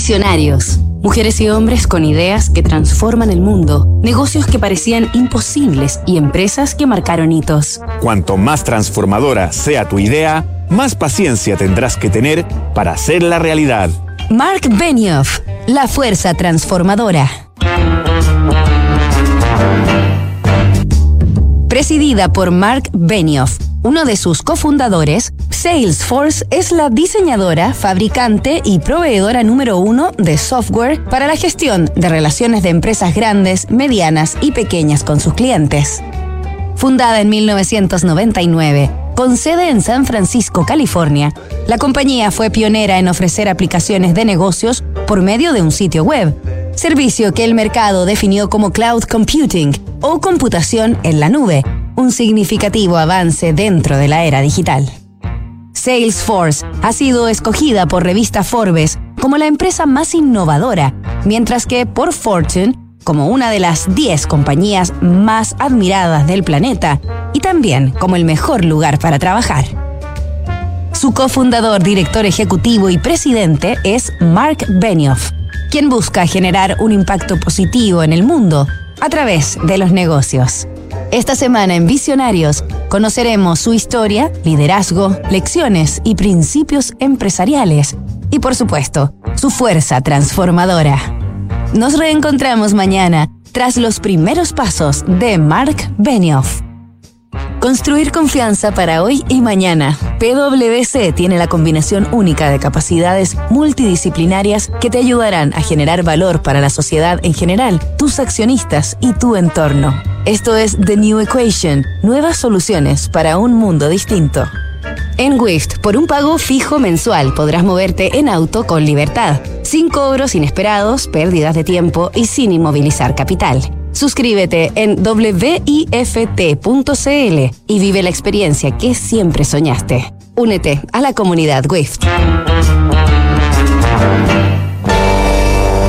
Visionarios. Mujeres y hombres con ideas que transforman el mundo, negocios que parecían imposibles y empresas que marcaron hitos. Cuanto más transformadora sea tu idea, más paciencia tendrás que tener para hacerla realidad. Mark Benioff, la fuerza transformadora. Presidida por Mark Benioff, uno de sus cofundadores, Salesforce es la diseñadora, fabricante y proveedora número uno de software para la gestión de relaciones de empresas grandes, medianas y pequeñas con sus clientes. Fundada en 1999, con sede en San Francisco, California, la compañía fue pionera en ofrecer aplicaciones de negocios por medio de un sitio web, servicio que el mercado definió como cloud computing o computación en la nube un significativo avance dentro de la era digital. Salesforce ha sido escogida por revista Forbes como la empresa más innovadora, mientras que por Fortune como una de las 10 compañías más admiradas del planeta y también como el mejor lugar para trabajar. Su cofundador, director ejecutivo y presidente es Mark Benioff, quien busca generar un impacto positivo en el mundo a través de los negocios. Esta semana en Visionarios conoceremos su historia, liderazgo, lecciones y principios empresariales y por supuesto, su fuerza transformadora. Nos reencontramos mañana tras los primeros pasos de Mark Benioff. Construir confianza para hoy y mañana. PwC tiene la combinación única de capacidades multidisciplinarias que te ayudarán a generar valor para la sociedad en general, tus accionistas y tu entorno. Esto es The New Equation, nuevas soluciones para un mundo distinto. En Wift, por un pago fijo mensual podrás moverte en auto con libertad, sin cobros inesperados, pérdidas de tiempo y sin inmovilizar capital. Suscríbete en wift.cl y vive la experiencia que siempre soñaste. Únete a la comunidad WIFT.